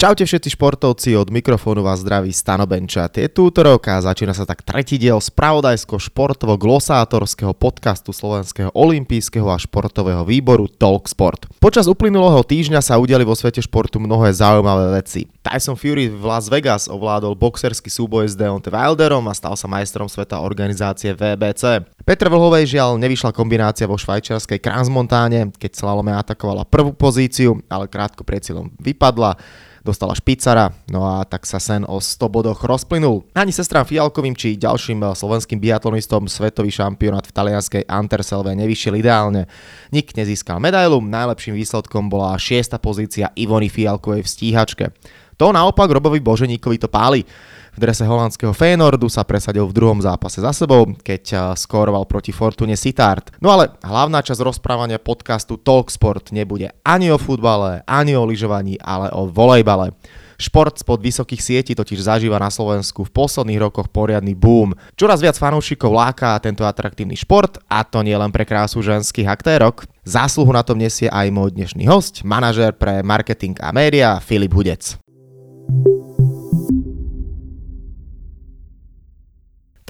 Čaute všetci športovci, od mikrofónu vás zdraví Stano Benčat. Je tu útorok a začína sa tak tretí diel spravodajsko-športovo-glosátorského podcastu Slovenského olympijského a športového výboru Talksport. Počas uplynulého týždňa sa udiali vo svete športu mnohé zaujímavé veci. Tyson Fury v Las Vegas ovládol boxerský súboj s Deontay Wilderom a stal sa majstrom sveta organizácie VBC. Petr Vlhovej žiaľ nevyšla kombinácia vo švajčiarskej Kranzmontáne, keď slalome atakovala prvú pozíciu, ale krátko pred cieľom vypadla dostala špicara, no a tak sa sen o 100 bodoch rozplynul. Ani sestram Fialkovým či ďalším slovenským biatlonistom svetový šampionát v talianskej Anterselve nevyšiel ideálne. Nik nezískal medailu, najlepším výsledkom bola 6. pozícia Ivony Fialkovej v stíhačke. To naopak Robovi Boženíkovi to páli. V drese holandského Feyenoordu sa presadil v druhom zápase za sebou, keď eh, skóroval proti Fortune Sittard. No ale hlavná časť rozprávania podcastu Talksport nebude ani o futbale, ani o lyžovaní, ale o volejbale. Šport spod vysokých sietí totiž zažíva na Slovensku v posledných rokoch poriadny boom. Čoraz viac fanúšikov láka tento atraktívny šport a to nie len pre krásu ženských aktérok. Zásluhu na tom nesie aj môj dnešný host, manažér pre marketing a média Filip Hudec.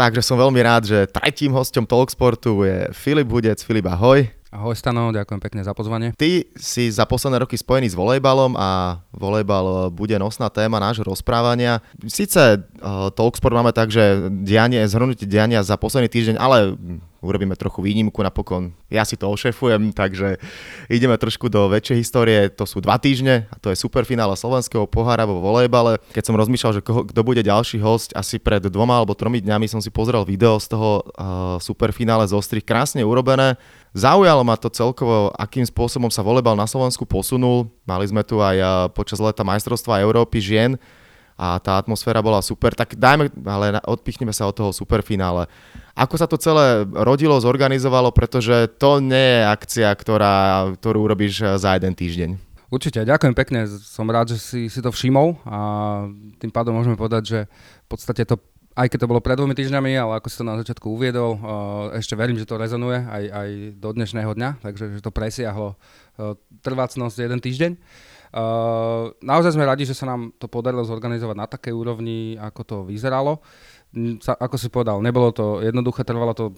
Takže som veľmi rád, že tretím hostom Talksportu je Filip Hudec. Filip, ahoj. Ahoj Stano, ďakujem pekne za pozvanie. Ty si za posledné roky spojený s volejbalom a volejbal bude nosná téma nášho rozprávania. Sice uh, Talksport máme tak, že dianie, zhrnutie diania za posledný týždeň, ale urobíme trochu výnimku napokon. Ja si to ošefujem, takže ideme trošku do väčšej histórie. To sú dva týždne a to je superfinále slovenského pohára vo volejbale. Keď som rozmýšľal, že kto bude ďalší host, asi pred dvoma alebo tromi dňami som si pozrel video z toho uh, superfinále z Ostrých, krásne urobené. Zaujalo ma to celkovo, akým spôsobom sa volejbal na Slovensku posunul. Mali sme tu aj uh, počas leta majstrovstva Európy žien, a tá atmosféra bola super, tak dajme, ale odpichneme sa od toho superfinále. Ako sa to celé rodilo, zorganizovalo, pretože to nie je akcia, ktorá, ktorú urobíš eh, za jeden týždeň. Určite, ďakujem pekne, som rád, že si, si to všimol a tým pádom môžeme povedať, že v podstate to aj keď to bolo pred dvomi týždňami, ale ako si to na začiatku uviedol, uh, ešte verím, že to rezonuje aj, aj do dnešného dňa, takže že to presiahlo uh, trvácnosť jeden týždeň. Uh, naozaj sme radi, že sa nám to podarilo zorganizovať na takej úrovni, ako to vyzeralo. Sa, ako si povedal, nebolo to jednoduché, trvalo to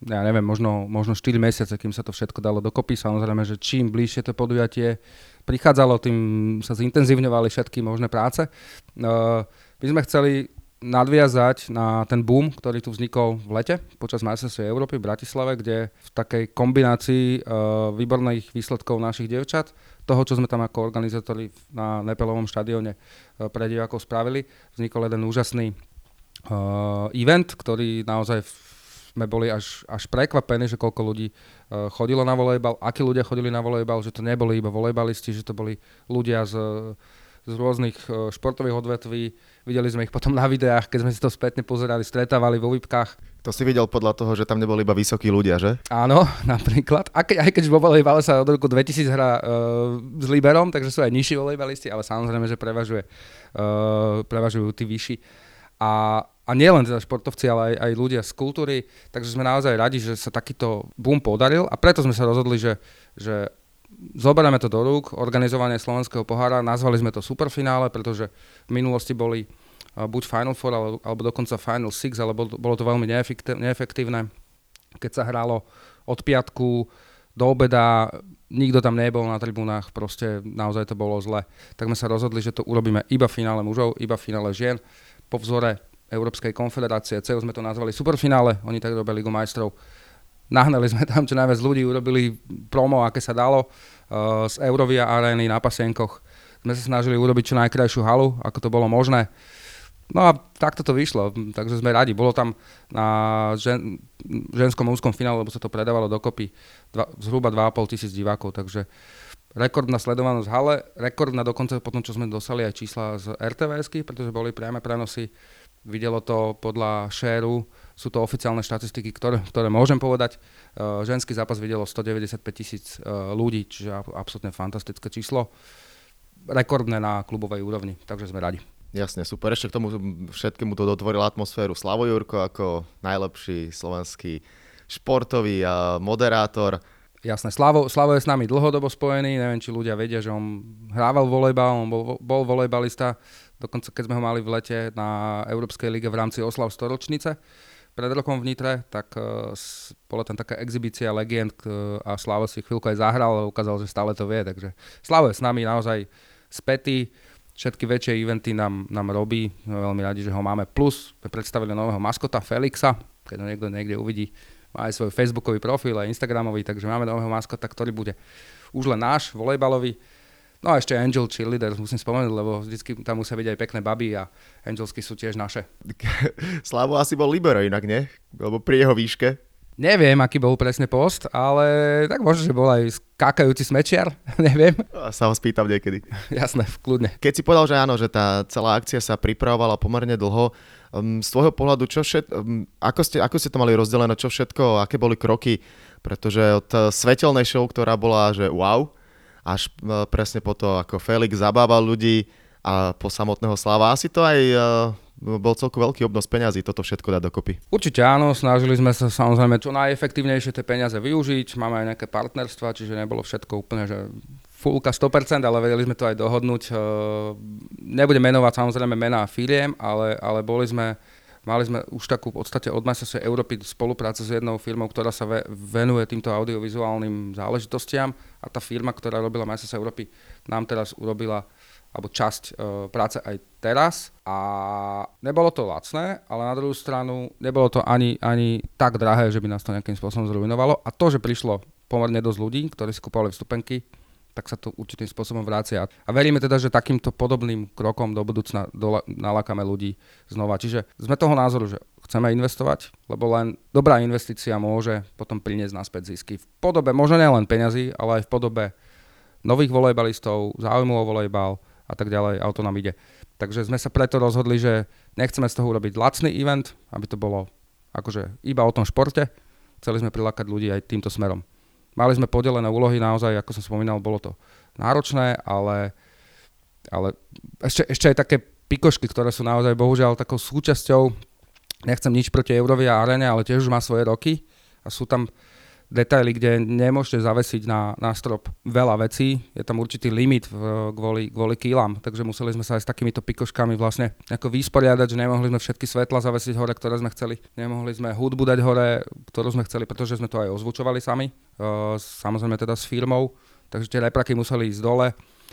ja neviem, možno, možno 4 mesiace, kým sa to všetko dalo dokopy. Samozrejme, že čím bližšie to podujatie prichádzalo, tým sa zintenzívňovali všetky možné práce. Uh, my sme chceli nadviazať na ten boom, ktorý tu vznikol v lete počas majstrovstiev Európy v Bratislave, kde v takej kombinácii uh, výborných výsledkov našich devčat, toho, čo sme tam ako organizátori na Nepelovom štadióne uh, pre divákov spravili, vznikol jeden úžasný uh, event, ktorý naozaj sme boli až, až prekvapení, že koľko ľudí uh, chodilo na volejbal, akí ľudia chodili na volejbal, že to neboli iba volejbalisti, že to boli ľudia z uh, z rôznych e, športových odvetví. Videli sme ich potom na videách, keď sme si to spätne pozerali, stretávali vo výpkách. To si videl podľa toho, že tam neboli iba vysokí ľudia, že? Áno, napríklad. A ke, aj keď vo volejbale sa od roku 2000 hrá uh, s Liberom, takže sú aj nižší volejbalisti, ale samozrejme, že prevažuje, uh, prevažujú tí vyšší. A, a nielen teda športovci, ale aj, aj ľudia z kultúry, takže sme naozaj radi, že sa takýto boom podaril a preto sme sa rozhodli, že, že zoberieme to do rúk, organizovanie slovenského pohára, nazvali sme to superfinále, pretože v minulosti boli buď Final Four, alebo, alebo dokonca Final Six, ale bolo, to veľmi neefektívne. Keď sa hralo od piatku do obeda, nikto tam nebol na tribúnach, proste naozaj to bolo zle. Tak sme sa rozhodli, že to urobíme iba v finále mužov, iba v finále žien. Po vzore Európskej konfederácie CEU sme to nazvali superfinále, oni tak robili Ligu majstrov Nahnali sme tam čo najviac ľudí, urobili promo, aké sa dalo uh, z Eurovia arény na pasienkoch. Sme sa snažili urobiť čo najkrajšiu halu, ako to bolo možné. No a takto to vyšlo, takže sme radi. Bolo tam na žen, ženskom úzkom finále, lebo sa to predávalo dokopy dva, zhruba 2,5 tisíc divákov, takže rekordná sledovanosť hale, rekordná dokonca potom, čo sme dostali aj čísla z RTVSky, pretože boli priame prenosy. Videlo to podľa šéru sú to oficiálne štatistiky, ktoré, ktoré môžem povedať. Uh, ženský zápas videlo 195 tisíc uh, ľudí, čiže absolútne fantastické číslo. Rekordné na klubovej úrovni, takže sme radi. Jasne, super. Ešte k tomu všetkému to dotvoril atmosféru Slavo Jurko ako najlepší slovenský športový uh, moderátor. Jasné, Slavo, Slavo je s nami dlhodobo spojený, neviem, či ľudia vedia, že on hrával volejbal, on bol, bol volejbalista, dokonca keď sme ho mali v lete na Európskej lige v rámci oslav storočnice pred rokom v Nitre, tak uh, bola tam taká exibícia legend a Slavo si chvíľku aj zahral, ale ukázal, že stále to vie, takže Slavo je s nami naozaj spätý, všetky väčšie eventy nám, nám robí, sme veľmi radi, že ho máme, plus sme predstavili nového maskota Felixa, keď ho niekto niekde uvidí, má aj svoj facebookový profil a instagramový, takže máme nového maskota, ktorý bude už len náš, volejbalový. No a ešte Angel Cheerleaders musím spomenúť, lebo vždycky tam musia byť aj pekné baby a Angelsky sú tiež naše. Slavo asi bol libero inak, nie? Lebo pri jeho výške. Neviem, aký bol presne post, ale tak možno, že bol aj skákajúci smečiar, neviem. A sa ho spýtam niekedy. Jasné, kľudne. Keď si povedal, že áno, že tá celá akcia sa pripravovala pomerne dlho, um, z tvojho pohľadu, čo všet, um, ako, ste, ako ste to mali rozdelené, čo všetko, aké boli kroky, pretože od uh, svetelnej show, ktorá bola, že wow, až uh, presne po to, ako Felix zabával ľudí a po samotného Slava, asi to aj uh, bol celku veľký obnos peňazí toto všetko dať dokopy. Určite áno, snažili sme sa samozrejme čo najefektívnejšie tie peniaze využiť, máme aj nejaké partnerstva, čiže nebolo všetko úplne, že fullka 100%, ale vedeli sme to aj dohodnúť. Eh, nebudem menovať samozrejme mená firiem, ale, ale boli sme Mali sme už takú v podstate od Majstrovstve Európy spoluprácu s jednou firmou, ktorá sa venuje týmto audiovizuálnym záležitostiam. A tá firma, ktorá robila Majstrovstvo Európy, nám teraz urobila alebo časť e, práce aj teraz. A nebolo to lacné, ale na druhú stranu nebolo to ani, ani tak drahé, že by nás to nejakým spôsobom zrujnovalo. A to, že prišlo pomerne dosť ľudí, ktorí si kupovali vstupenky, tak sa to určitým spôsobom vrácia. A veríme teda, že takýmto podobným krokom do budúcna dola, nalákame ľudí znova. Čiže sme toho názoru, že chceme investovať, lebo len dobrá investícia môže potom priniesť naspäť zisky v podobe, možno nielen peňazí, ale aj v podobe nových volejbalistov, záujmu o volejbal, a tak ďalej, auto nám ide. Takže sme sa preto rozhodli, že nechceme z toho urobiť lacný event, aby to bolo akože iba o tom športe. Chceli sme prilákať ľudí aj týmto smerom. Mali sme podelené úlohy, naozaj, ako som spomínal, bolo to náročné, ale, ale ešte, ešte aj také pikošky, ktoré sú naozaj bohužiaľ takou súčasťou, nechcem nič proti Eurovia Arene, ale tiež už má svoje roky a sú tam detaily, kde nemôžete zavesiť na, na strop veľa vecí. Je tam určitý limit v, kvôli, kvôli kýlam, takže museli sme sa aj s takýmito pikoškami vlastne ako vysporiadať, že nemohli sme všetky svetla zavesiť hore, ktoré sme chceli. Nemohli sme hudbu dať hore, ktorú sme chceli, pretože sme to aj ozvučovali sami, uh, samozrejme teda s firmou, takže tie repraky museli ísť dole.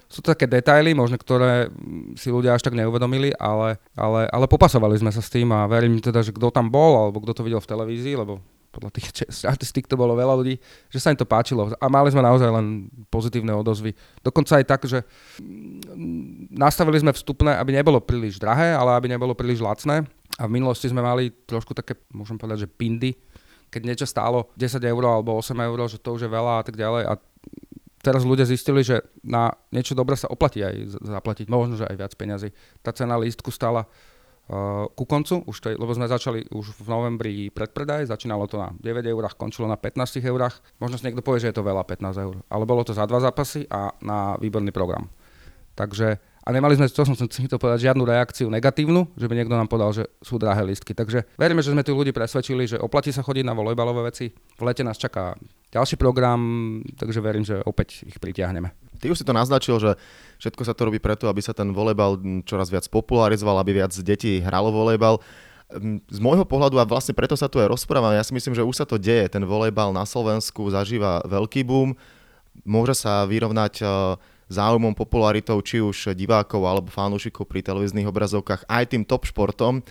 Sú to také detaily, možno ktoré si ľudia až tak neuvedomili, ale, ale, ale popasovali sme sa s tým a verím teda, že kto tam bol, alebo kto to videl v televízii, lebo podľa tých štatistík to bolo veľa ľudí, že sa im to páčilo. A mali sme naozaj len pozitívne odozvy. Dokonca aj tak, že mm, nastavili sme vstupné, aby nebolo príliš drahé, ale aby nebolo príliš lacné. A v minulosti sme mali trošku také, môžem povedať, že pindy, keď niečo stálo 10 eur alebo 8 eur, že to už je veľa a tak ďalej. A teraz ľudia zistili, že na niečo dobré sa oplatí aj zaplatiť, možno, že aj viac peňazí. Tá cena lístku stála ku koncu, už to, lebo sme začali už v novembri predpredaj, začínalo to na 9 eurách, končilo na 15 eurách. Možno si niekto povie, že je to veľa, 15 eur, ale bolo to za dva zápasy a na výborný program. Takže, a nemali sme, to som si to povedať, žiadnu reakciu negatívnu, že by niekto nám povedal, že sú drahé listky. Takže veríme, že sme tu ľudí presvedčili, že oplatí sa chodiť na volejbalové veci. V lete nás čaká ďalší program, takže verím, že opäť ich pritiahneme. Ty už si to naznačil, že všetko sa to robí preto, aby sa ten volejbal čoraz viac popularizoval, aby viac detí hralo volejbal. Z môjho pohľadu, a vlastne preto sa tu aj rozprávam, ja si myslím, že už sa to deje. Ten volejbal na Slovensku zažíva veľký boom. Môže sa vyrovnať e, záujmom, popularitou či už divákov alebo fanúšikov pri televíznych obrazovkách aj tým top športom.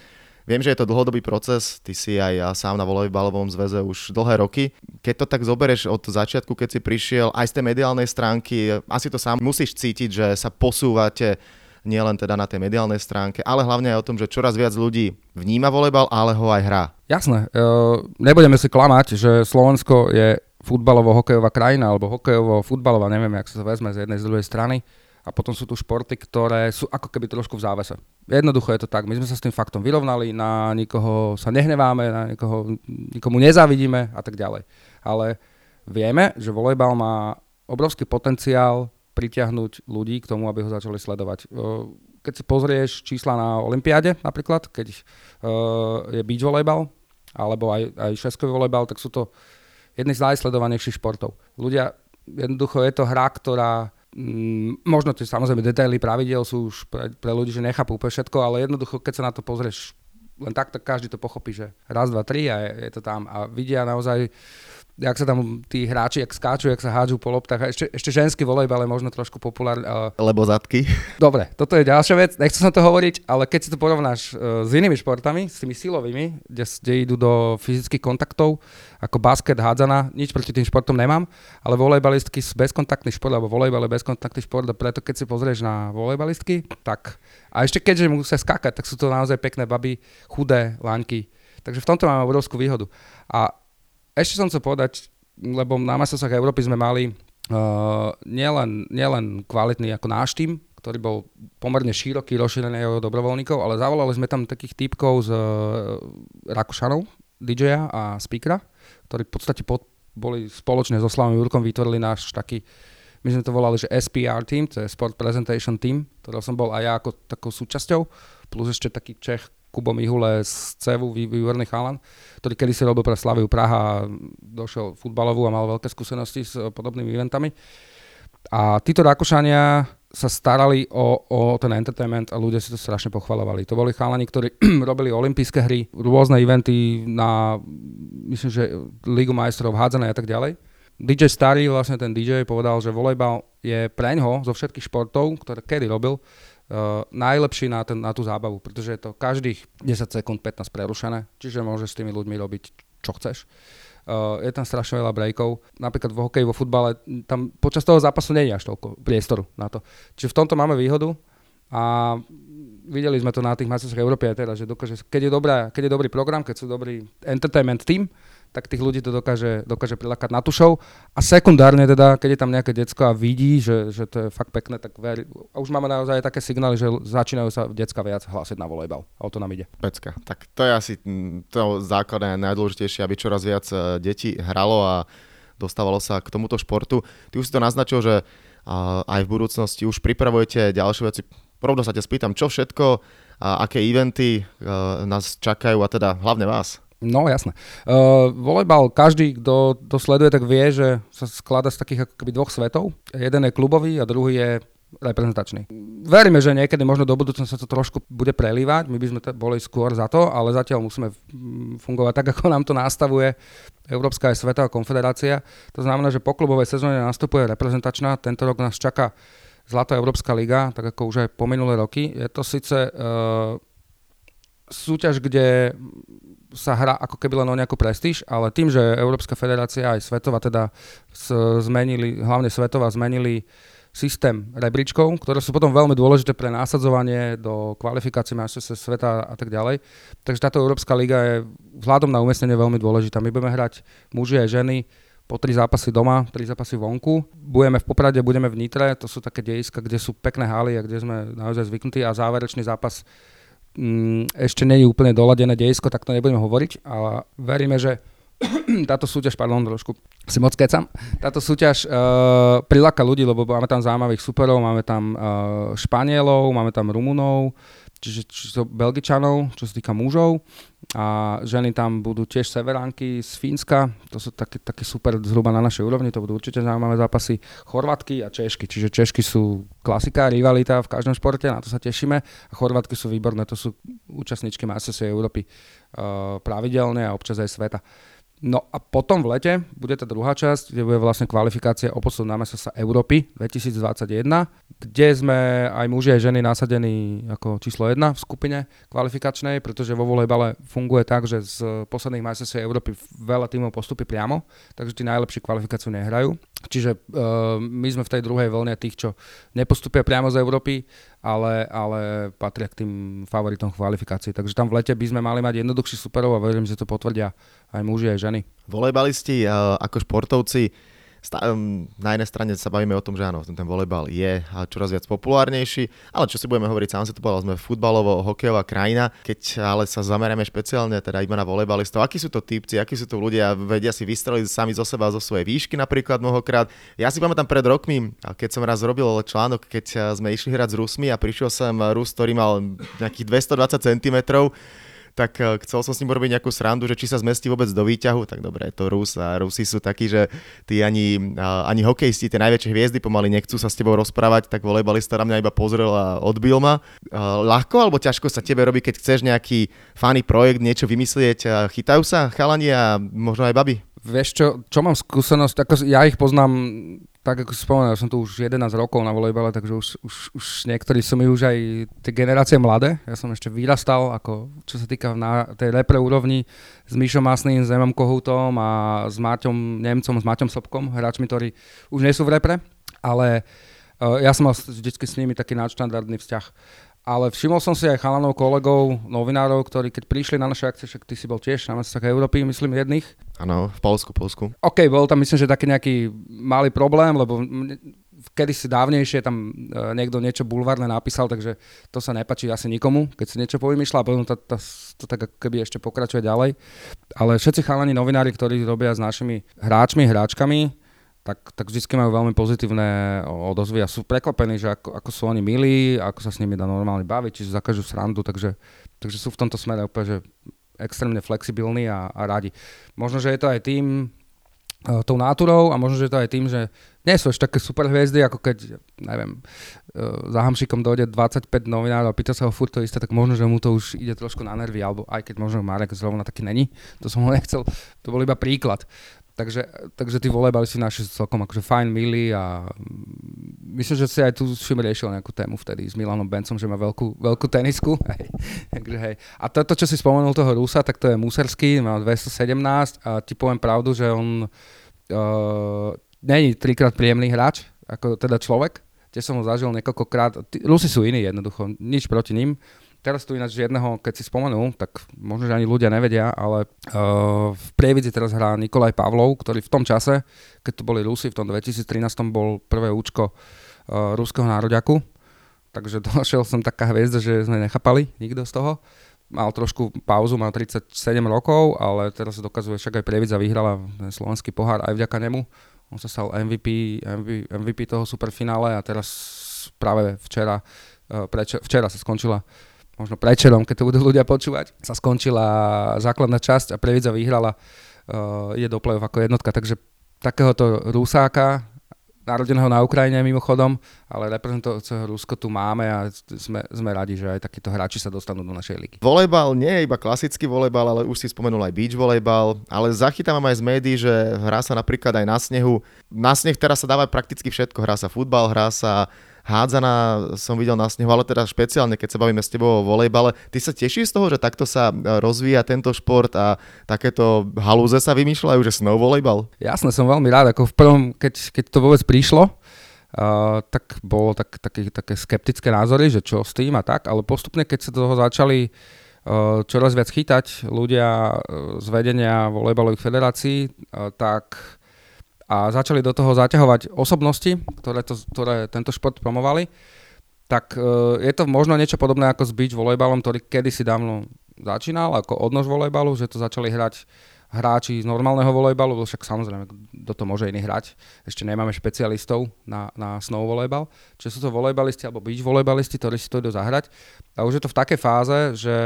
Viem, že je to dlhodobý proces, ty si aj sám na volejbalovom zväze už dlhé roky. Keď to tak zoberieš od začiatku, keď si prišiel aj z tej mediálnej stránky, asi to sám musíš cítiť, že sa posúvate nielen teda na tej mediálnej stránke, ale hlavne aj o tom, že čoraz viac ľudí vníma volejbal, ale ho aj hrá. Jasné, e, nebudeme si klamať, že Slovensko je futbalovo-hokejová krajina, alebo hokejovo-futbalová, neviem, jak sa vezme z jednej z druhej strany a potom sú tu športy, ktoré sú ako keby trošku v závese. Jednoducho je to tak, my sme sa s tým faktom vyrovnali, na nikoho sa nehneváme, na nikoho, nikomu nezávidíme a tak ďalej. Ale vieme, že volejbal má obrovský potenciál pritiahnuť ľudí k tomu, aby ho začali sledovať. Keď si pozrieš čísla na Olympiáde napríklad, keď je beach volejbal, alebo aj, aj šeskový volejbal, tak sú to jedný z najsledovanejších športov. Ľudia, jednoducho je to hra, ktorá možno tie samozrejme detaily pravidel sú už pre, pre ľudí, že nechápu úplne všetko, ale jednoducho, keď sa na to pozrieš len tak, tak každý to pochopí, že raz, dva, tri a je, je to tam. A vidia naozaj jak sa tam tí hráči, jak skáču, jak sa hádžu po loptách. A ešte, ešte ženský volejbal je možno trošku populárny. Lebo zadky. Dobre, toto je ďalšia vec. Nechcem sa to hovoriť, ale keď si to porovnáš uh, s inými športami, s tými silovými, kde, kde idú do fyzických kontaktov, ako basket, hádzana, nič proti tým športom nemám, ale volejbalistky sú bezkontaktný šport, alebo volejbal je bezkontaktný šport a preto keď si pozrieš na volejbalistky, tak a ešte keďže musia skákať, tak sú to naozaj pekné baby, chudé laňky. Takže v tomto máme obrovskú výhodu. A ešte som chcel povedať, lebo na Mastersach Európy sme mali uh, nielen, nielen kvalitný ako náš tým, ktorý bol pomerne široký, rozšírený jeho dobrovoľníkov, ale zavolali sme tam takých typkov z uh, Rakúšanov, DJ-a a speakera, ktorí v podstate pod, boli spoločne so Slavom Jurkom, vytvorili náš taký, my sme to volali, že SPR team, to je Sport Presentation Team, ktorého som bol aj ja ako takou súčasťou, plus ešte taký Čech, Kubo Mihule z CEVu, výborný chalan, ktorý kedy si robil pre Slaviu Praha došiel futbalovú a mal veľké skúsenosti s podobnými eventami. A títo Rakúšania sa starali o, o ten entertainment a ľudia si to strašne pochvalovali. To boli chalani, ktorí robili olympijské hry, rôzne eventy na, myslím, že Ligu majstrov, hádzané a tak ďalej. DJ Starý, vlastne ten DJ, povedal, že volejbal je preňho zo všetkých športov, ktoré kedy robil, Uh, najlepší na, ten, na tú zábavu, pretože je to každých 10 sekúnd 15 prerušené, čiže môžeš s tými ľuďmi robiť čo chceš. Uh, je tam strašne veľa breakov. Napríklad v hokeji, vo futbale, tam počas toho zápasu je až toľko priestoru na to. Čiže v tomto máme výhodu a videli sme to na tých majstrovstvách Európy aj teraz, že dokáže, keď je, dobrá, keď je dobrý program, keď sú dobrý entertainment team, tak tých ľudí to dokáže, dokáže prilákať na show. A sekundárne teda, keď je tam nejaké decko a vidí, že, že to je fakt pekné, tak veri, už máme naozaj také signály, že začínajú sa decka viac hlásiť na volejbal. A o to nám ide. Pecka. Tak to je asi to základné najdôležitejšie, aby čoraz viac e, detí hralo a dostávalo sa k tomuto športu. Ty už si to naznačil, že aj v budúcnosti už pripravujete ďalšie veci. Rovno sa ťa spýtam, čo všetko, aké eventy e, nás čakajú a teda hlavne vás. No jasné. Uh, volejbal, každý, kto to sleduje, tak vie, že sa skladá z takých akoby dvoch svetov. Jeden je klubový a druhý je reprezentačný. Veríme, že niekedy možno do budúcna sa to trošku bude prelívať, my by sme boli skôr za to, ale zatiaľ musíme fungovať tak, ako nám to nastavuje Európska aj Svetová konfederácia. To znamená, že po klubovej sezóne nastupuje reprezentačná, tento rok nás čaká Zlatá Európska liga, tak ako už aj po minulé roky. Je to síce uh, súťaž, kde sa hrá ako keby len o nejakú prestíž, ale tým, že Európska federácia aj Svetová teda zmenili, hlavne Svetová zmenili systém rebríčkov, ktoré sú potom veľmi dôležité pre násadzovanie do kvalifikácie majstrovstiev sveta a tak ďalej. Takže táto Európska liga je vzhľadom na umiestnenie veľmi dôležitá. My budeme hrať muži aj ženy po tri zápasy doma, tri zápasy vonku. Budeme v Poprade, budeme v Nitre, to sú také dejiska, kde sú pekné haly a kde sme naozaj zvyknutí a záverečný zápas mm, ešte nie je úplne doladené dejisko, tak to nebudeme hovoriť, ale veríme, že táto súťaž, pardon, trošku si moc kecam, táto súťaž uh, priláka ľudí, lebo máme tam zaujímavých superov, máme tam uh, Španielov, máme tam Rumunov, čiže čiže Belgičanov, čo sa týka mužov a ženy tam budú tiež severánky z Fínska, to sú také, také super zhruba na našej úrovni, to budú určite zaujímavé zápasy, Chorvatky a Češky, čiže Češky sú klasika, rivalita v každom športe, na to sa tešíme. A Chorvatky sú výborné, to sú účastničky Masters Európy uh, pravidelne a občas aj sveta. No a potom v lete bude tá druhá časť, kde bude vlastne kvalifikácia o postup na sa Európy 2021, kde sme aj muži aj ženy nasadení ako číslo 1 v skupine kvalifikačnej, pretože vo volejbale funguje tak, že z posledných majstrovstiev Európy veľa tímov postupí priamo, takže tí najlepší kvalifikáciu nehrajú. Čiže uh, my sme v tej druhej vlne tých, čo nepostupia priamo z Európy, ale, ale patria k tým favoritom kvalifikácií. Takže tam v lete by sme mali mať jednoduchší superov a verím, že to potvrdia aj muži, aj ženy. Volejbalisti ako športovci na jednej strane sa bavíme o tom, že áno, ten, volejbal je čoraz viac populárnejší, ale čo si budeme hovoriť, sám sa to povedal, sme futbalovo hokejová krajina, keď ale sa zameriame špeciálne teda iba na volejbalistov, akí sú to typci, akí sú to ľudia, vedia si vystreliť sami zo seba, zo svojej výšky napríklad mnohokrát. Ja si pamätám pred rokmi, keď som raz robil článok, keď sme išli hrať s Rusmi a prišiel sem Rus, ktorý mal nejakých 220 cm, tak uh, chcel som s ním robiť nejakú srandu, že či sa zmestí vôbec do výťahu, tak dobre, to Rus a Rusi sú takí, že tí ani, ani hokejisti, tie najväčšie hviezdy pomaly nechcú sa s tebou rozprávať, tak volejbalista na mňa iba pozrel a odbil ma. Uh, ľahko alebo ťažko sa tebe robí, keď chceš nejaký fany projekt, niečo vymyslieť, chytajú sa chalani a možno aj baby? Vieš čo, čo mám skúsenosť, ako ja ich poznám, tak ako si spomenul, som tu už 11 rokov na volejbale, takže už, už, už niektorí sú mi už aj tie generácie mladé. Ja som ešte vyrastal, ako čo sa týka na tej repre úrovni s Míšom Masným, s Emom Kohútom a s Máťom Nemcom, s Máťom Sobkom, hráčmi, ktorí už nie sú v repre, ale uh, ja som mal vždy s nimi taký nadštandardný vzťah ale všimol som si aj chalanov, kolegov, novinárov, ktorí keď prišli na naše akcie, však ty si bol tiež na mestách Európy, myslím, jedných. Áno, v Polsku, Polsku. OK, bol tam myslím, že taký nejaký malý problém, lebo kedysi dávnejšie tam e, niekto niečo bulvárne napísal, takže to sa nepačí asi nikomu, keď si niečo povymýšľa a potom to, to, to tak keby ešte pokračuje ďalej. Ale všetci chalani novinári, ktorí robia s našimi hráčmi, hráčkami, tak, tak vždy majú veľmi pozitívne odozvy a sú prekvapení, že ako, ako sú oni milí, ako sa s nimi dá normálne baviť, čiže za každú srandu, takže, takže sú v tomto smere úplne že extrémne flexibilní a, a radi. Možno, že je to aj tým, uh, tou náturou a možno, že je to aj tým, že nie sú ešte také super hviezdy, ako keď, neviem, uh, za Hamšikom dojde 25 novinárov a pýta sa ho furt to isté, tak možno, že mu to už ide trošku na nervy, alebo aj keď možno Marek zrovna taký není, to som ho nechcel, to bol iba príklad. Takže, takže tí volejbalisti naši sú celkom akože fajn, milí a myslím, že si aj tu všim riešil nejakú tému vtedy s Milanom Bencom, že má veľkú, veľkú tenisku. Takže hej. A toto, čo si spomenul toho Rusa, tak to je Muserský, má 217 a ti poviem pravdu, že on uh, není trikrát príjemný hráč, ako teda človek. Tiež som ho zažil niekoľkokrát. Rusi sú iní jednoducho, nič proti ním Teraz tu ináč jedného, keď si spomenul, tak možno, že ani ľudia nevedia, ale uh, v Prievidzi teraz hrá Nikolaj Pavlov, ktorý v tom čase, keď tu boli Rusy, v tom 2013 bol prvé účko uh, ruského nároďaku. Takže došiel som taká hviezda, že sme nechápali nikto z toho. Mal trošku pauzu, mal 37 rokov, ale teraz sa dokazuje, však aj Prievidza vyhrala slovenský pohár aj vďaka nemu. On sa stal MVP, MVP, MVP toho superfinále a teraz práve včera, uh, prečo, včera sa skončila možno prečerom, keď to budú ľudia počúvať, sa skončila základná časť a Previdza vyhrala, uh, ide do play ako jednotka, takže takéhoto Rusáka, narodeného na Ukrajine mimochodom, ale reprezentujúceho Rusko tu máme a sme, sme radi, že aj takíto hráči sa dostanú do našej ligy. Volejbal nie je iba klasický volejbal, ale už si spomenul aj beach volejbal, ale zachytávam aj z médií, že hrá sa napríklad aj na snehu. Na sneh teraz sa dáva prakticky všetko, hrá sa futbal, hrá sa hádzaná som videl na snehu, ale teda špeciálne, keď sa bavíme s tebou o volejbale. Ty sa tešíš z toho, že takto sa e, rozvíja tento šport a takéto halúze sa vymýšľajú, že snow volejbal? Jasne, som veľmi rád. Ako v prvom, keď, keď to vôbec prišlo, Uh, tak bolo tak, také, také skeptické názory, že čo s tým a tak, ale postupne, keď sa toho začali uh, čoraz viac chytať ľudia uh, z vedenia volejbalových federácií, tak a začali do toho zaťahovať osobnosti, ktoré, to, ktoré tento šport promovali, tak uh, je to možno niečo podobné ako s beach volejbalom, ktorý kedysi dávno začínal ako odnož volejbalu, že to začali hrať hráči z normálneho volejbalu, však samozrejme, kto to môže iný hrať. Ešte nemáme špecialistov na, na snow volejbal. Čiže sú to volejbalisti alebo beach volejbalisti, ktorí si to idú zahrať. A už je to v takej fáze, že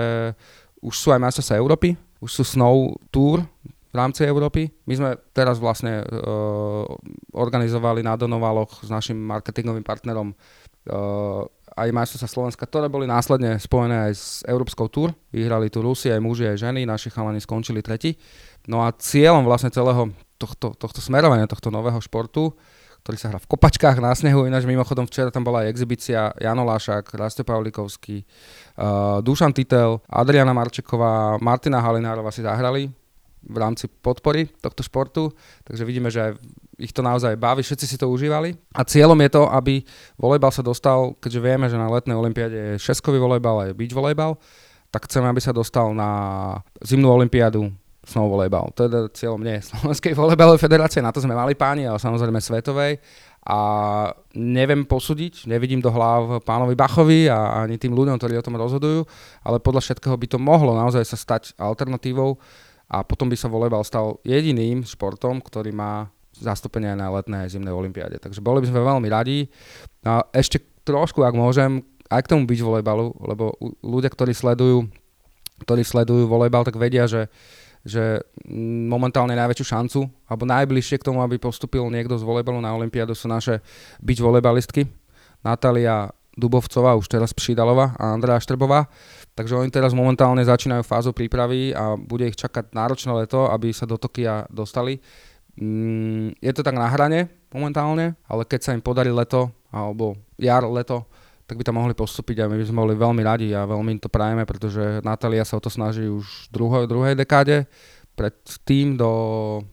už sú aj majstrovstvá Európy, už sú snow tour, v rámci Európy. My sme teraz vlastne uh, organizovali na Donovaloch s našim marketingovým partnerom uh, aj majstrovstvá Slovenska, ktoré boli následne spojené aj s Európskou túr. Vyhrali tu Rusi, aj muži, aj ženy, naši chalani skončili tretí. No a cieľom vlastne celého tohto, tohto smerovania, tohto nového športu, ktorý sa hrá v kopačkách na snehu, ináč mimochodom včera tam bola aj exibícia Jano Lášak, Rasto Pavlikovský, uh, Dušan Titel, Adriana Marčeková, Martina Halinárova si zahrali v rámci podpory tohto športu, takže vidíme, že ich to naozaj baví, všetci si to užívali. A cieľom je to, aby volejbal sa dostal, keďže vieme, že na letnej olympiáde je šeskový volejbal a je beach volejbal, tak chceme, aby sa dostal na zimnú olympiádu snow volejbal. Je cieľom nie Slovenskej volejbalovej federácie, na to sme mali páni, ale samozrejme svetovej. A neviem posúdiť, nevidím do hlav pánovi Bachovi a ani tým ľuďom, ktorí o tom rozhodujú, ale podľa všetkého by to mohlo naozaj sa stať alternatívou a potom by sa volejbal stal jediným športom, ktorý má zastúpenie na letnej aj zimnej olympiáde. Takže boli by sme veľmi radi. A ešte trošku, ak môžem, aj k tomu byť volejbalu, lebo ľudia, ktorí sledujú ktorí sledujú volejbal, tak vedia, že, že momentálne najväčšiu šancu, alebo najbližšie k tomu, aby postupil niekto z volejbalu na Olympiádu sú naše byť volejbalistky. Natália Dubovcová, už teraz Pšidalova a Andrea Štrbová. Takže oni teraz momentálne začínajú fázu prípravy a bude ich čakať náročné leto, aby sa do Tokia dostali. Mm, je to tak na hrane momentálne, ale keď sa im podarí leto, alebo jar, leto, tak by tam mohli postúpiť a my by sme boli veľmi radi a veľmi im to prajeme, pretože Natália sa o to snaží už v druhej, druhej dekáde, pred tým do,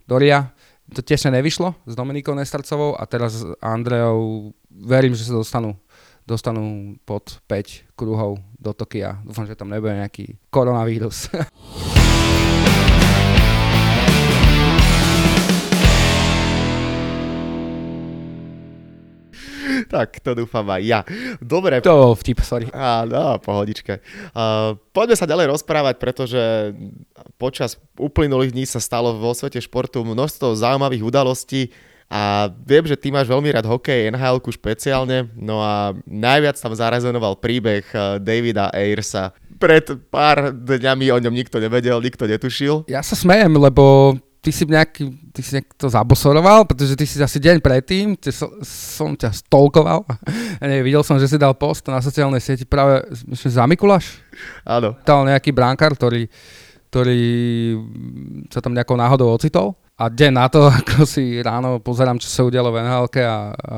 do Ria. To tiež nevyšlo s Dominikou Nestarcovou a teraz s Andreou verím, že sa dostanú dostanú pod 5 kruhov do Tokia. Dúfam, že tam nebude nejaký koronavírus. tak to dúfam aj ja. Dobre. To bol vtip, sorry. Á, no, pohodičke. Uh, poďme sa ďalej rozprávať, pretože počas uplynulých dní sa stalo vo svete športu množstvo zaujímavých udalostí a viem, že ty máš veľmi rád hokej, nhl špeciálne, no a najviac tam zarezonoval príbeh eh, Davida Ayersa. Pred pár dňami o ňom nikto nevedel, nikto netušil. Ja sa smejem, lebo ty si nejaký, ty si to zabosoroval, pretože ty si asi deň predtým, ty som, som ťa stolkoval. Nie, videl som, že si dal post na sociálnej sieti práve myslím, za Mikuláš. Áno. Dal nejaký bránkar, ktorý, ktorý sa tam nejakou náhodou ocitol a deň na to, ako si ráno pozerám, čo sa udialo v nhl a, a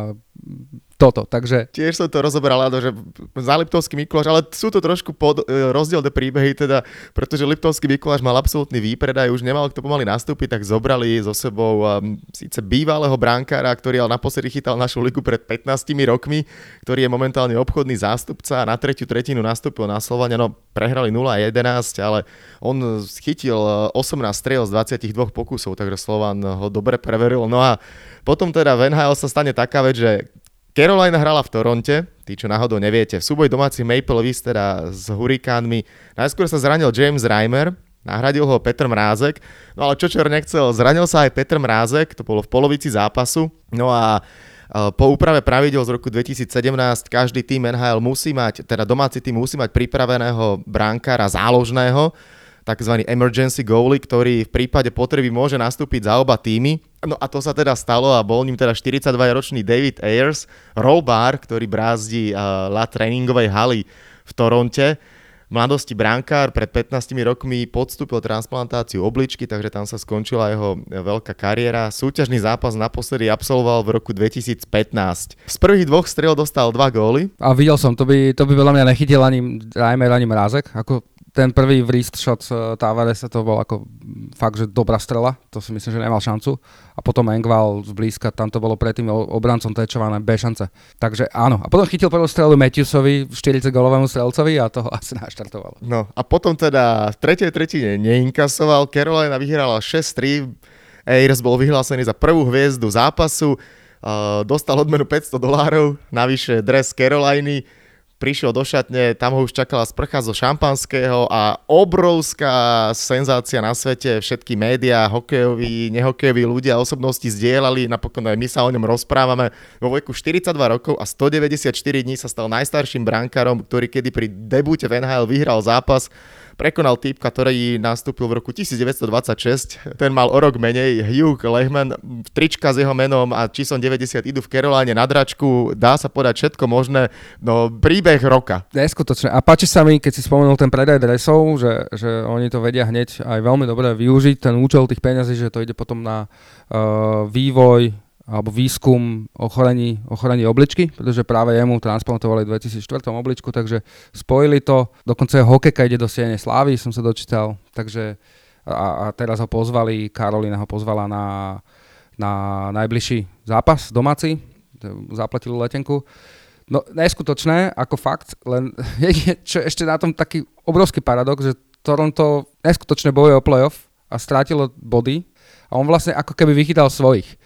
toto, takže... Tiež som to rozoberal, že za Liptovský Mikuláš, ale sú to trošku pod, e, rozdielne príbehy, teda, pretože Liptovský Mikuláš mal absolútny výpredaj, už nemal kto pomaly nastúpiť, tak zobrali so sebou um, síce bývalého brankára, ktorý ale naposledy chytal našu ligu pred 15 rokmi, ktorý je momentálne obchodný zástupca a na tretiu tretinu nastúpil na Slovania, no prehrali 0-11, ale on chytil 18 striel z 22 pokusov, takže Slovan ho dobre preveril. No a potom teda v NHL sa stane taká vec, že Carolina hrala v Toronte, tí čo náhodou neviete, v súboj domáci Maple Leafs teda s Hurikánmi. Najskôr sa zranil James Reimer, nahradil ho Petr Mrázek, no ale čo čer nechcel, zranil sa aj Petr Mrázek, to bolo v polovici zápasu, no a e, po úprave pravidel z roku 2017 každý tým NHL musí mať, teda domáci tým musí mať pripraveného brankára záložného, tzv. emergency goalie, ktorý v prípade potreby môže nastúpiť za oba týmy. No a to sa teda stalo a bol ním teda 42-ročný David Ayers, rollbar, ktorý brázdi uh, la tréningovej haly v Toronte. V mladosti brankár pred 15 rokmi podstúpil transplantáciu obličky, takže tam sa skončila jeho veľká kariéra. Súťažný zápas naposledy absolvoval v roku 2015. Z prvých dvoch strel dostal dva góly. A videl som, to by, to by veľa mňa nechytil ani ani Mrázek. Ako ten prvý wrist shot uh, Tavaresa to bol ako fakt, že dobrá strela, to si myslím, že nemal šancu. A potom Engval zblízka, tam to bolo predtým obrancom tečované, bez šance. Takže áno. A potom chytil prvú strelu Matthewsovi, 40 golovému strelcovi a toho asi naštartovalo. No a potom teda v tretej tretine neinkasoval, Carolina vyhrala 6-3, Ayers bol vyhlásený za prvú hviezdu zápasu, uh, dostal odmenu 500 dolárov, navyše dres Caroliny, prišiel do šatne, tam ho už čakala sprcha zo šampanského a obrovská senzácia na svete, všetky médiá, hokejoví, nehokejoví ľudia, osobnosti zdieľali, napokon aj my sa o ňom rozprávame. Vo veku 42 rokov a 194 dní sa stal najstarším brankárom, ktorý kedy pri debute v NHL vyhral zápas prekonal týpka, ktorý nastúpil v roku 1926. Ten mal o rok menej. Hugh Lehman, trička s jeho menom a číslom 90 idú v Caroline na dračku. Dá sa podať všetko možné. No, príbeh roka. Neskutočne. A páči sa mi, keď si spomenul ten predaj dresov, že, že oni to vedia hneď aj veľmi dobre využiť, ten účel tých peňazí, že to ide potom na uh, vývoj alebo výskum ochorení, ochorení obličky, pretože práve jemu transplantovali v 2004 obličku, takže spojili to. Dokonca hokejka ide do Siene Slávy, som sa dočítal, takže a, a teraz ho pozvali, Karolina ho pozvala na, na najbližší zápas domáci, zaplatili letenku. No neskutočné, ako fakt, len je, čo ešte na tom taký obrovský paradox, že Toronto neskutočne bojuje o playoff a strátilo body a on vlastne ako keby vychytal svojich.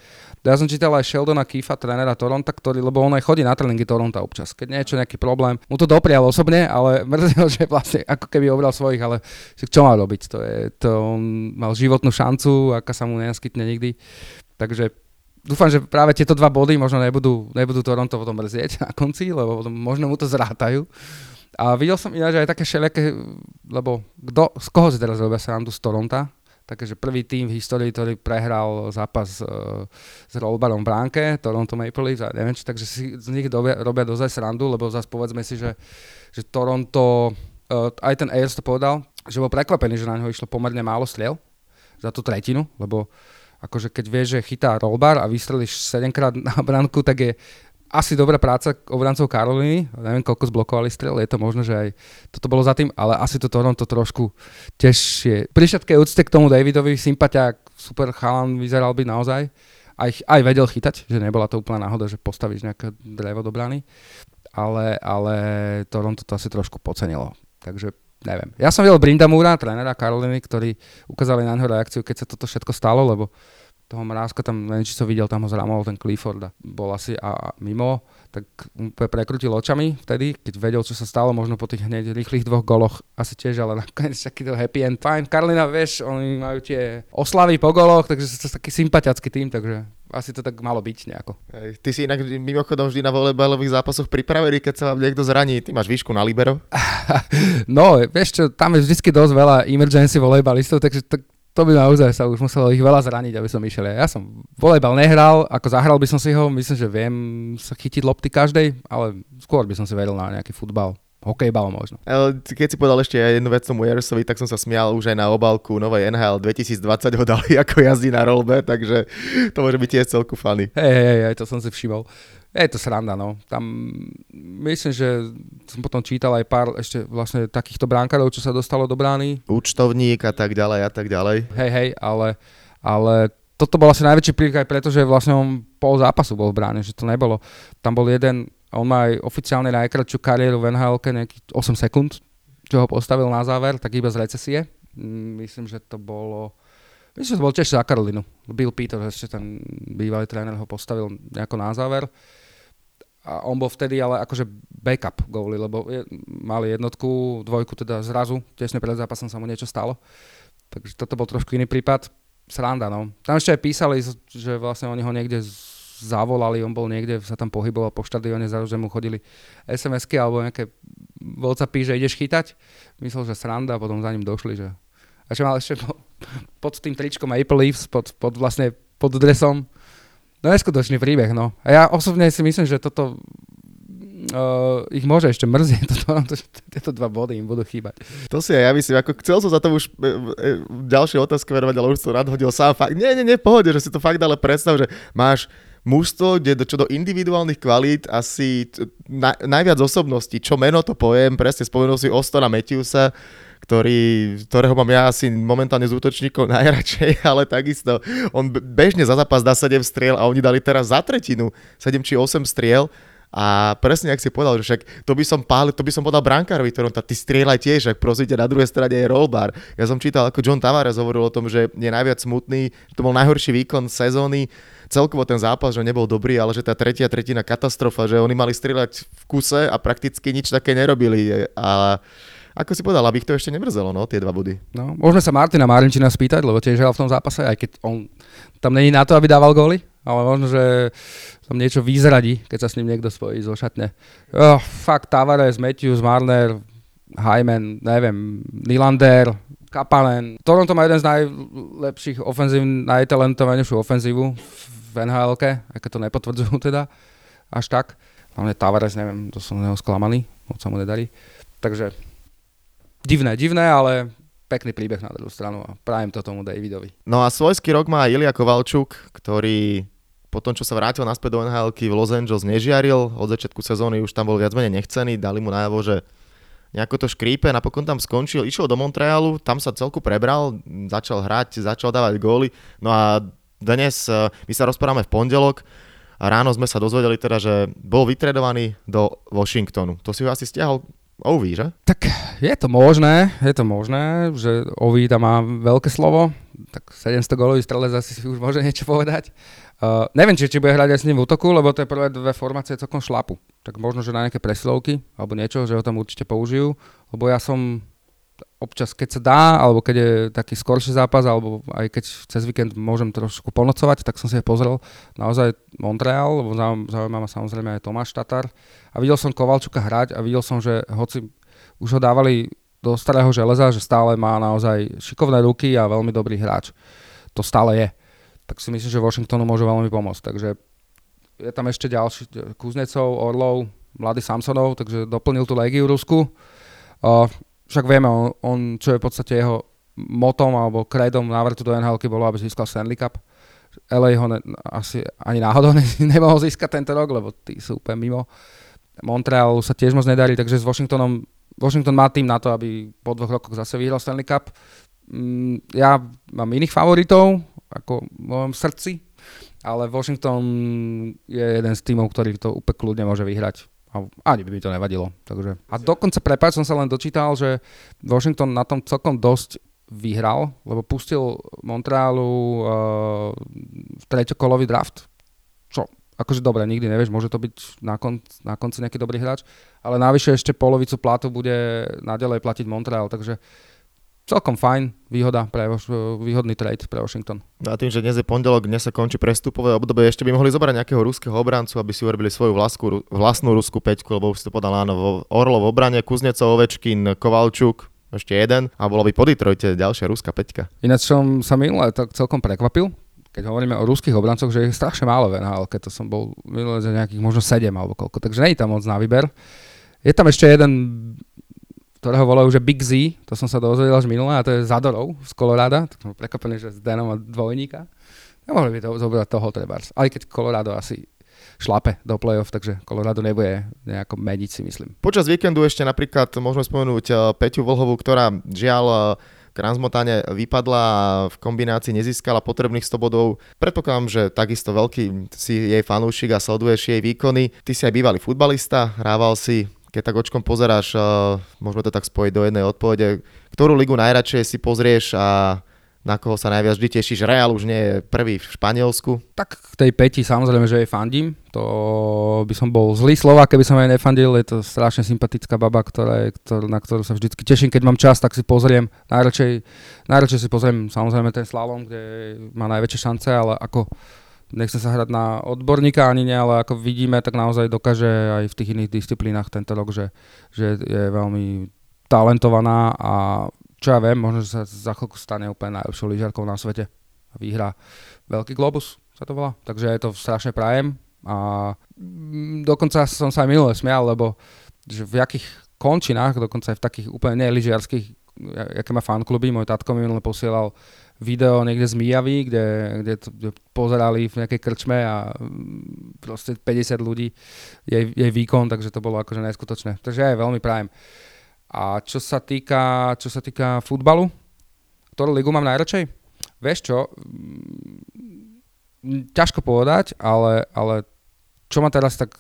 Ja som čítal aj Sheldona Keefa, trénera Toronto, ktorý, lebo on aj chodí na tréningy Toronto občas. Keď niečo, nejaký problém, mu to doprial osobne, ale mrzelo, že vlastne ako keby obral svojich, ale čo má robiť? To je, to on mal životnú šancu, aká sa mu nenaskytne nikdy. Takže dúfam, že práve tieto dva body možno nebudú, nebudú Toronto potom mrzieť na konci, lebo možno mu to zrátajú. A videl som ináč aj také všelijaké, lebo kdo, z koho si teraz robia srandu z Toronta? Takže prvý tým v histórii, ktorý prehral zápas uh, s rollbarom v bránke, Toronto Maple Leafs, a neviem, či takže si z nich robia, robia dozaj srandu, lebo zase povedzme si, že, že Toronto, uh, aj ten Ayers to povedal, že bol prekvapený, že na neho išlo pomerne málo striel za tú tretinu, lebo akože keď vieš, že chytá rollbar a vystrelíš 7 krát na bránku, tak je asi dobrá práca obrancov Karoliny, neviem koľko zblokovali strel, je to možno, že aj toto bolo za tým, ale asi to Toronto trošku je. Pri všetkej úcte k tomu Davidovi, sympatiák, super chalan vyzeral by naozaj, aj, aj vedel chytať, že nebola to úplná náhoda, že postavíš nejaké drevo do brany, ale, ale Toronto to asi trošku pocenilo. Takže neviem. Ja som videl Brindamura, trénera Karoliny, ktorý ukázali na neho reakciu, keď sa toto všetko stalo, lebo toho mrázka tam, neviem, či som videl, tam ho zramoval ten Clifford a bol asi a, a mimo, tak prekrutil očami vtedy, keď vedel, čo sa stalo, možno po tých hneď rýchlych dvoch goloch, asi tiež, ale nakoniec taký to happy end, fine. Karolina, vieš, oni majú tie oslavy po goloch, takže sú to taký sympatiacký tým, takže asi to tak malo byť nejako. Ty si inak mimochodom vždy na volejbalových zápasoch pripravený, keď sa vám niekto zraní. Ty máš výšku na libero? no, vieš čo, tam je vždy dosť veľa emergency volejbalistov, takže tak to by naozaj sa už muselo ich veľa zraniť, aby som išiel. Ja som volejbal nehral, ako zahral by som si ho, myslím, že viem sa chytiť lopty každej, ale skôr by som si veril na nejaký futbal. Hokejbal možno. Keď si povedal ešte jednu vec tomu Jersovi, tak som sa smial už aj na obálku novej NHL 2020 ho dali ako jazdí na rolbe, takže to môže byť tiež celku fany. Hej, hej, hej, to som si všimol. Je to sranda, no. Tam myslím, že som potom čítal aj pár ešte vlastne takýchto bránkarov, čo sa dostalo do brány. Účtovník a tak ďalej a tak ďalej. Hej, hej, ale, ale toto bol asi najväčší prík aj preto, že vlastne on pol zápasu bol v bráne, že to nebolo. Tam bol jeden, on má aj oficiálne najkračšiu kariéru v nhl nejakých 8 sekúnd, čo ho postavil na záver, tak iba z recesie. Mm, myslím, že to bolo Myslím, že to bol tiež za Karolinu. Bill Peter, ešte ten bývalý tréner ho postavil nejako na záver a on bol vtedy ale akože backup goalie, lebo je, mali jednotku, dvojku teda zrazu, tesne pred zápasom sa mu niečo stalo. Takže toto bol trošku iný prípad. Sranda, no. Tam ešte aj písali, že vlastne oni ho niekde zavolali, on bol niekde, sa tam pohyboval po štadióne, zrazu, že mu chodili SMS-ky alebo nejaké Whatsappy, že ideš chytať. Myslel, že sranda a potom za ním došli, že... A čo mal ešte pod tým tričkom Maple Leafs, pod, pod vlastne pod dresom, neskutočný príbeh, no. A ja osobne si myslím, že toto uh, ich môže ešte mrzieť, toto, tieto dva body im budú chýbať. To si aj ja myslím, ako chcel som za to už e, e, ďalšie otázky verovať, ale už som nadhodil sám fakt. Nie, nie, nie, pohode, že si to fakt ale predstav, že máš mužstvo, kde do, čo do individuálnych kvalít asi na, najviac osobností, čo meno to poviem, presne spomenul si Ostona Matthewsa, ktorý, ktorého mám ja asi momentálne z útočníkov najradšej, ale takisto on bežne za zápas dá 7 striel a oni dali teraz za tretinu 7 či 8 striel a presne, ak si povedal, že však to by som pálil, to by som podal brankárovi, ktorom tá, ty strieľaj tiež, ak prosíte, na druhej strane je rollbar. Ja som čítal, ako John Tavares hovoril o tom, že je najviac smutný, že to bol najhorší výkon sezóny, celkovo ten zápas, že nebol dobrý, ale že tá tretia tretina katastrofa, že oni mali strieľať v kuse a prakticky nič také nerobili. A ako si povedal, aby ich to ešte nemrzelo, no, tie dva body. No, môžeme sa Martina Marinčina spýtať, lebo tiež hral v tom zápase, aj keď on tam není na to, aby dával góly, ale možno, že tam niečo vyzradí, keď sa s ním niekto spojí zo šatne. Oh, fakt, Tavares, Matthews, Marner, Hyman, neviem, Nylander, Kapalen. Toronto má jeden z najlepších ofenzív, najtalentovanejšiu ofenzívu v nhl keď to nepotvrdzujú teda až tak. Hlavne Tavares, neviem, to som neho sklamaný, moc sa mu nedarí. Takže divné, divné, ale pekný príbeh na druhú stranu a prajem to tomu Davidovi. No a svojský rok má Ilia Kovalčuk, ktorý po tom, čo sa vrátil naspäť do nhl v Los Angeles nežiaril, od začiatku sezóny už tam bol viac menej nechcený, dali mu najavo, že nejako to škrípe, napokon tam skončil, išiel do Montrealu, tam sa celku prebral, začal hrať, začal dávať góly, no a dnes, eh, my sa rozprávame v pondelok, a ráno sme sa dozvedeli teda, že bol vytredovaný do Washingtonu. To si ho asi stiahol Ovi, že? Tak je to možné, je to možné, že Ovi tam má veľké slovo, tak 700 golový strelec asi si už môže niečo povedať. Uh, neviem, či, či bude hrať aj s ním v útoku, lebo to je prvé dve formácie celkom šlapu. Tak možno, že na nejaké presilovky alebo niečo, že ho tam určite použijú, lebo ja som občas, keď sa dá, alebo keď je taký skorší zápas, alebo aj keď cez víkend môžem trošku ponocovať, tak som si pozrel naozaj Montreal, zaujíma ma samozrejme aj Tomáš Tatar. A videl som Kovalčuka hrať a videl som, že hoci už ho dávali do starého železa, že stále má naozaj šikovné ruky a veľmi dobrý hráč. To stále je. Tak si myslím, že Washingtonu môže veľmi pomôcť. Takže je tam ešte ďalší Kuznecov, Orlov, mladý Samsonov, takže doplnil tú legiu Rusku. Uh, však vieme, on, on, čo je v podstate jeho motom alebo kredom návratu do nhl bolo, aby získal Stanley Cup. LA ho ne, asi ani náhodou ne, nemohol získať tento rok, lebo tí sú úplne mimo. Montreal sa tiež moc nedarí, takže s Washingtonom Washington má tým na to, aby po dvoch rokoch zase vyhral Stanley Cup. Mm, ja mám iných favoritov, ako v mojom srdci, ale Washington je jeden z tímov, ktorý to úplne kľudne môže vyhrať. A ani by to nevadilo. Takže. A dokonca, prepáč, som sa len dočítal, že Washington na tom celkom dosť vyhral, lebo pustil Montrealu uh, treťokolový draft, čo akože dobre, nikdy nevieš, môže to byť na, kon, na konci nejaký dobrý hráč, ale navyše ešte polovicu platu bude naďalej platiť Montreal, takže celkom fajn výhoda pre, výhodný trade pre Washington. No a tým, že dnes je pondelok, dnes sa končí prestupové obdobie, ešte by mohli zobrať nejakého ruského obrancu, aby si urobili svoju vlastnú, vlastnú ruskú peťku, lebo už si to podal áno, Orlo v obrane, Kuznecov, Ovečkin, Kovalčuk, ešte jeden a bolo by po Detroite ďalšia ruská peťka. Ináč som sa minule tak celkom prekvapil, keď hovoríme o ruských obrancoch, že je strašne málo v NHL, keď to som bol minulé za nejakých možno 7 alebo koľko, takže nie je tam moc na výber. Je tam ešte jeden, ktorého volajú, že Big Z, to som sa dozvedel až minulé, a to je Zadorov z Colorado, tak som prekvapený, že z Denom a dvojníka. Nemohli by to zobrať toho trebárs, aj keď Colorado asi šlape do play-off, takže Colorado nebude nejako meniť si myslím. Počas víkendu ešte napríklad môžeme spomenúť eh, Peťu Vlhovú, ktorá žiaľ eh, Transmotane vypadla a v kombinácii nezískala potrebných 100 bodov. Predpokladám, že takisto veľký si jej fanúšik a sleduješ jej výkony. Ty si aj bývalý futbalista, hrával si keď tak očkom pozeráš, uh, môžeme to tak spojiť do jednej odpovede, ktorú ligu najradšej si pozrieš a na koho sa najviac vždy tešíš? Real už nie je prvý v Španielsku. Tak k tej Peti samozrejme, že jej fandím. To by som bol zlý slova, keby som jej nefandil. Je to strašne sympatická baba, ktorá, ktorá, na ktorú sa vždy teším. Keď mám čas, tak si pozriem. Najradšej, najradšej si pozriem samozrejme ten slalom, kde má najväčšie šance, ale ako nechcem sa hrať na odborníka ani nie, ale ako vidíme, tak naozaj dokáže aj v tých iných disciplínach tento rok, že, že je veľmi talentovaná a čo ja viem, možno, že sa za chvíľku stane úplne najlepšou lyžiarkou na svete a vyhrá veľký globus, sa to volá. Takže je to strašne prajem a dokonca som sa aj minule smial, lebo že v jakých končinách, dokonca aj v takých úplne neližiarských, aké má fankluby, môj tatko mi minule posielal video niekde z Mijavy, kde, kde, to, pozerali v nejakej krčme a mm, proste 50 ľudí jej, jej výkon, takže to bolo akože neskutočné. Takže aj veľmi prajem. A čo sa týka, čo sa týka futbalu, ktorú ligu mám najradšej? Vieš čo, mm, ťažko povedať, ale, ale čo ma teraz tak,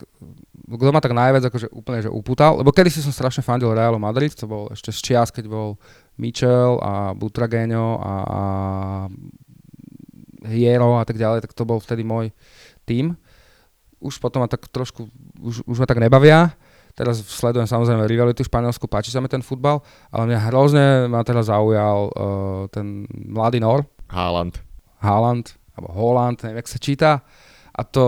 kto ma tak najviac akože úplne že upútal, lebo kedy si som strašne fandil Realu Madrid, to bol ešte z čias, keď bol Mitchell a Butrageňo a, a Hiero a tak ďalej, tak to bol vtedy môj tým. Už potom ma tak trošku, už, už ma tak nebavia, Teraz sledujem samozrejme rivalitu v Španielsku, páči sa mi ten futbal, ale mňa hrozne ma teraz zaujal uh, ten mladý Nor. Haaland. Haaland, alebo Holland, neviem, jak sa číta. A to,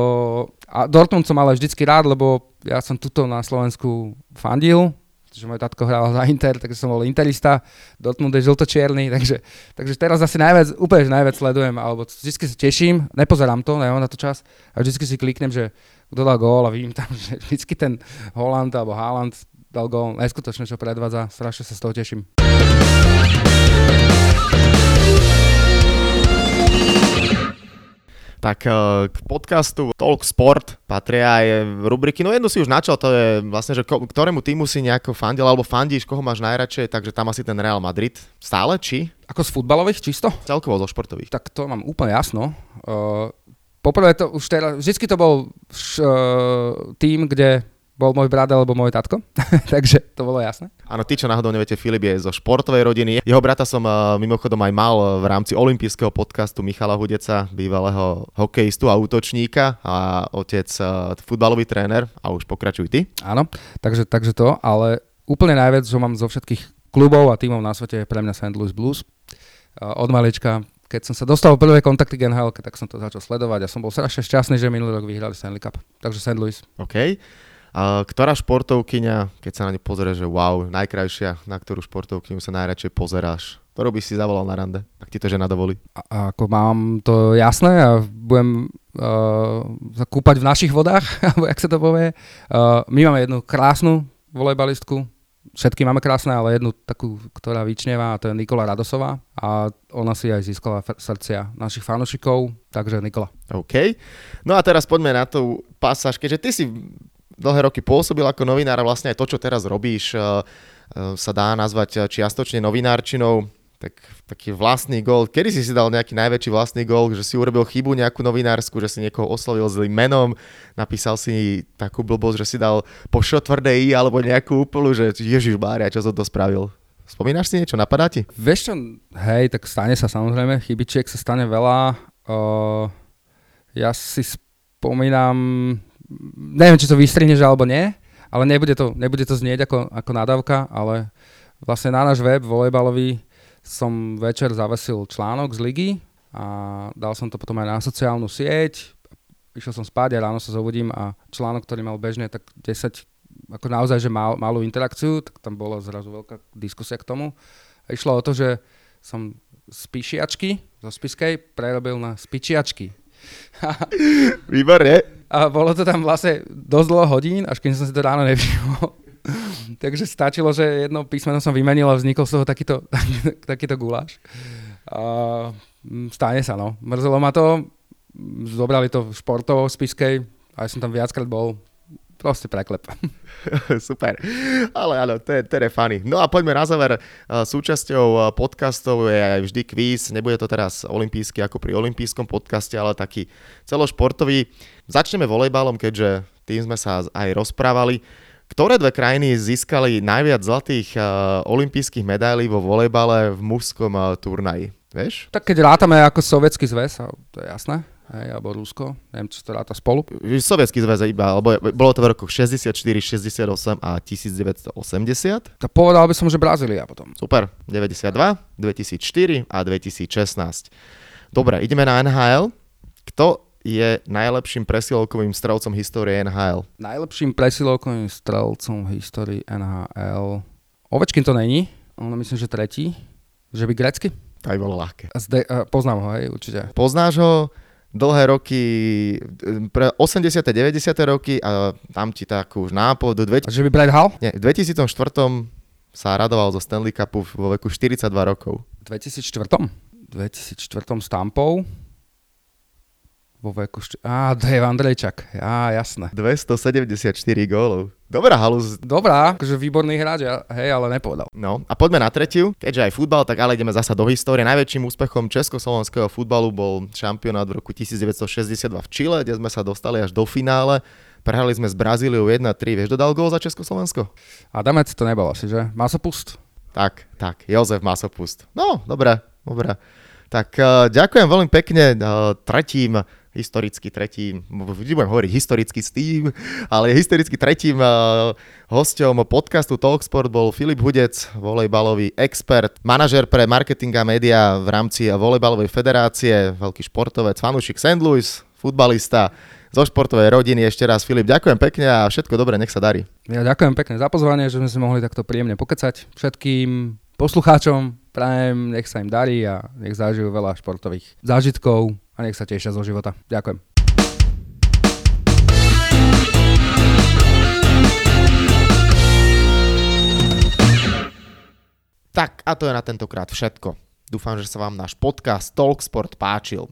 a Dortmund som ale vždycky rád, lebo ja som tuto na Slovensku fandil, že môj tatko hral za Inter, takže som bol interista, Dortmund je žlto-čierny, takže, takže teraz asi najviac, úplne najviac sledujem, alebo vždy sa teším, nepozerám to, nemám na to čas, a vždy si kliknem, že kto dal gól a vidím tam, že vždycky ten Holland alebo Haaland dal gól. Neskutočne, čo predvádza. Strašne sa z toho teším. Tak eh, k podcastu Talk Sport patria aj rubriky, no jednu si už načal, to je vlastne, že ktorému týmu si nejako fandil, alebo fandíš, koho máš najradšej, takže tam asi ten Real Madrid. Stále, či? Ako z futbalových čisto? Celkovo zo športových. Tak to mám úplne jasno. Uh, poprvé to už teraz, vždycky to bol š, uh, tým, kde bol môj brat alebo môj tatko, takže to bolo jasné. Áno, ty, čo náhodou neviete, Filip je zo športovej rodiny. Jeho brata som uh, mimochodom aj mal v rámci olympijského podcastu Michala Hudeca, bývalého hokejistu a útočníka a otec uh, futbalový tréner a už pokračuj ty. Áno, takže, takže to, ale úplne najviac, čo mám zo všetkých klubov a tímov na svete je pre mňa St. Louis Blues. Uh, od malička keď som sa dostal prvé kontakty k NHL, tak som to začal sledovať a som bol strašne šťastný, že minulý rok vyhrali Stanley Cup. Takže St. Louis. OK. Ktorá športovkyňa, keď sa na ňu pozrieš, že wow, najkrajšia, na ktorú športovkyňu sa najradšej pozeráš? Ktorú by si zavolal na rande, ak ti to žena dovolí? A, ako mám to jasné a budem uh, sa kúpať v našich vodách, alebo jak sa to povie. Uh, my máme jednu krásnu volejbalistku, všetky máme krásne, ale jednu takú, ktorá vyčneva, a to je Nikola Radosová a ona si aj získala f- srdcia našich fanúšikov, takže Nikola. OK. No a teraz poďme na tú pasáž, keďže ty si dlhé roky pôsobil ako novinár a vlastne aj to, čo teraz robíš, uh, uh, sa dá nazvať čiastočne novinárčinou tak, taký vlastný gól. Kedy si si dal nejaký najväčší vlastný gól, že si urobil chybu nejakú novinársku, že si niekoho oslovil zlým menom, napísal si takú blbosť, že si dal pošo tvrdé I alebo nejakú úplnú, že Ježiš Bária, čo som to spravil. Spomínaš si niečo, napadá ti? Vieš čo, hej, tak stane sa samozrejme, chybičiek sa stane veľa. Uh, ja si spomínam, neviem, či to vystrihneš alebo nie, ale nebude to, nebude to znieť ako, ako nadávka, ale vlastne na náš web volejbalový som večer zavesil článok z ligy a dal som to potom aj na sociálnu sieť. Išiel som spať a ráno sa zobudím a článok, ktorý mal bežne tak 10, ako naozaj, že mal, malú interakciu, tak tam bola zrazu veľká diskusia k tomu. A išlo o to, že som z píšiačky, zo spiskej, prerobil na spičiačky. Výborne. A bolo to tam vlastne dosť dlho hodín, až keď som si to ráno nevšimol. Takže stačilo, že jedno písmeno som vymenil a vznikol z toho takýto, takýto guláš. A mm, stane sa, no. Mrzelo ma to, zobrali to športovo z Piskej, aj som tam viackrát bol, proste preklep. Super. Ale áno, to je, to je funny. No a poďme na záver. Súčasťou podcastov je aj vždy kvíz. Nebude to teraz olimpijský ako pri olimpijskom podcaste, ale taký celošportový. Začneme volejbalom, keďže tým sme sa aj rozprávali. Ktoré dve krajiny získali najviac zlatých uh, olympijských medailí vo volejbale v mužskom turnaji? Vieš? Tak keď rátame ako sovietský zväz, to je jasné, hej, alebo Rusko, neviem, či to ráta spolu. Sovietský zväz iba, alebo bolo to v rokoch 64, 68 a 1980. Tak povedal by som, že Brazília potom. Super, 92, 2004 a 2016. Dobre, ideme na NHL. Kto je najlepším presilovkovým strelcom histórie NHL? Najlepším presilovkovým strelcom v histórii NHL... Ovečkin to není, ale myslím, že tretí. Že by grecky? To aj bolo ľahké. Zde, uh, poznám ho, hej, určite. Poznáš ho dlhé roky, pre 80. 90. roky a tam ti takú už nápod. Dve... Že by Brad Hall? Nie, v 2004 sa radoval zo Stanley Cupu vo veku 42 rokov. V 2004? 2004 s Tampou vo veku... Št- Á, Dave Andrejčak. Á, jasné. 274 gólov. Dobrá halus. Dobrá, akože výborný hráč, hej, ale nepovedal. No a poďme na tretiu. Keďže aj futbal, tak ale ideme zasa do histórie. Najväčším úspechom československého futbalu bol šampionát v roku 1962 v Čile, kde sme sa dostali až do finále. Prehrali sme s Brazíliou 1-3. Vieš, dodal gól za Československo? Adamec to nebol asi, že? Masopust? Tak, tak, Jozef Masopust. No, dobre, dobre. Tak uh, ďakujem veľmi pekne uh, tretím historicky tretím, vždy budem hovoriť historicky s tým, ale historicky tretím uh, hosťom podcastu Talksport bol Filip Hudec, volejbalový expert, manažer pre marketing a média v rámci volejbalovej federácie, veľký športovec, fanúšik St. Louis, futbalista zo športovej rodiny. Ešte raz Filip, ďakujem pekne a všetko dobré, nech sa darí. Ja ďakujem pekne za pozvanie, že sme si mohli takto príjemne pokecať všetkým poslucháčom. Prajem, nech sa im darí a nech zažijú veľa športových zážitkov a nech sa tešia zo života. Ďakujem. Tak a to je na tentokrát všetko. Dúfam, že sa vám náš podcast Talksport páčil.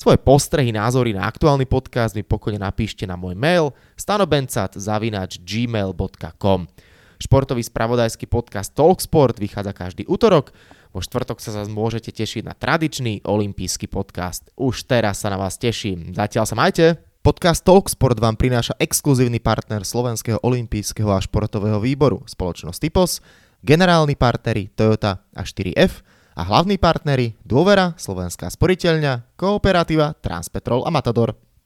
Svoje postrehy, názory na aktuálny podcast mi pokojne napíšte na môj mail stanobencat.gmail.com Športový spravodajský podcast Talksport vychádza každý útorok. Vo štvrtok sa zase môžete tešiť na tradičný olimpijský podcast. Už teraz sa na vás teším. Zatiaľ sa majte. Podcast Talksport vám prináša exkluzívny partner Slovenského olimpijského a športového výboru, spoločnosť Typos, generálni partneri Toyota a 4F, A hlavní partnery Dôvera, Slovenská sporiteľňa, Kooperativa, Transpetrol a Matador.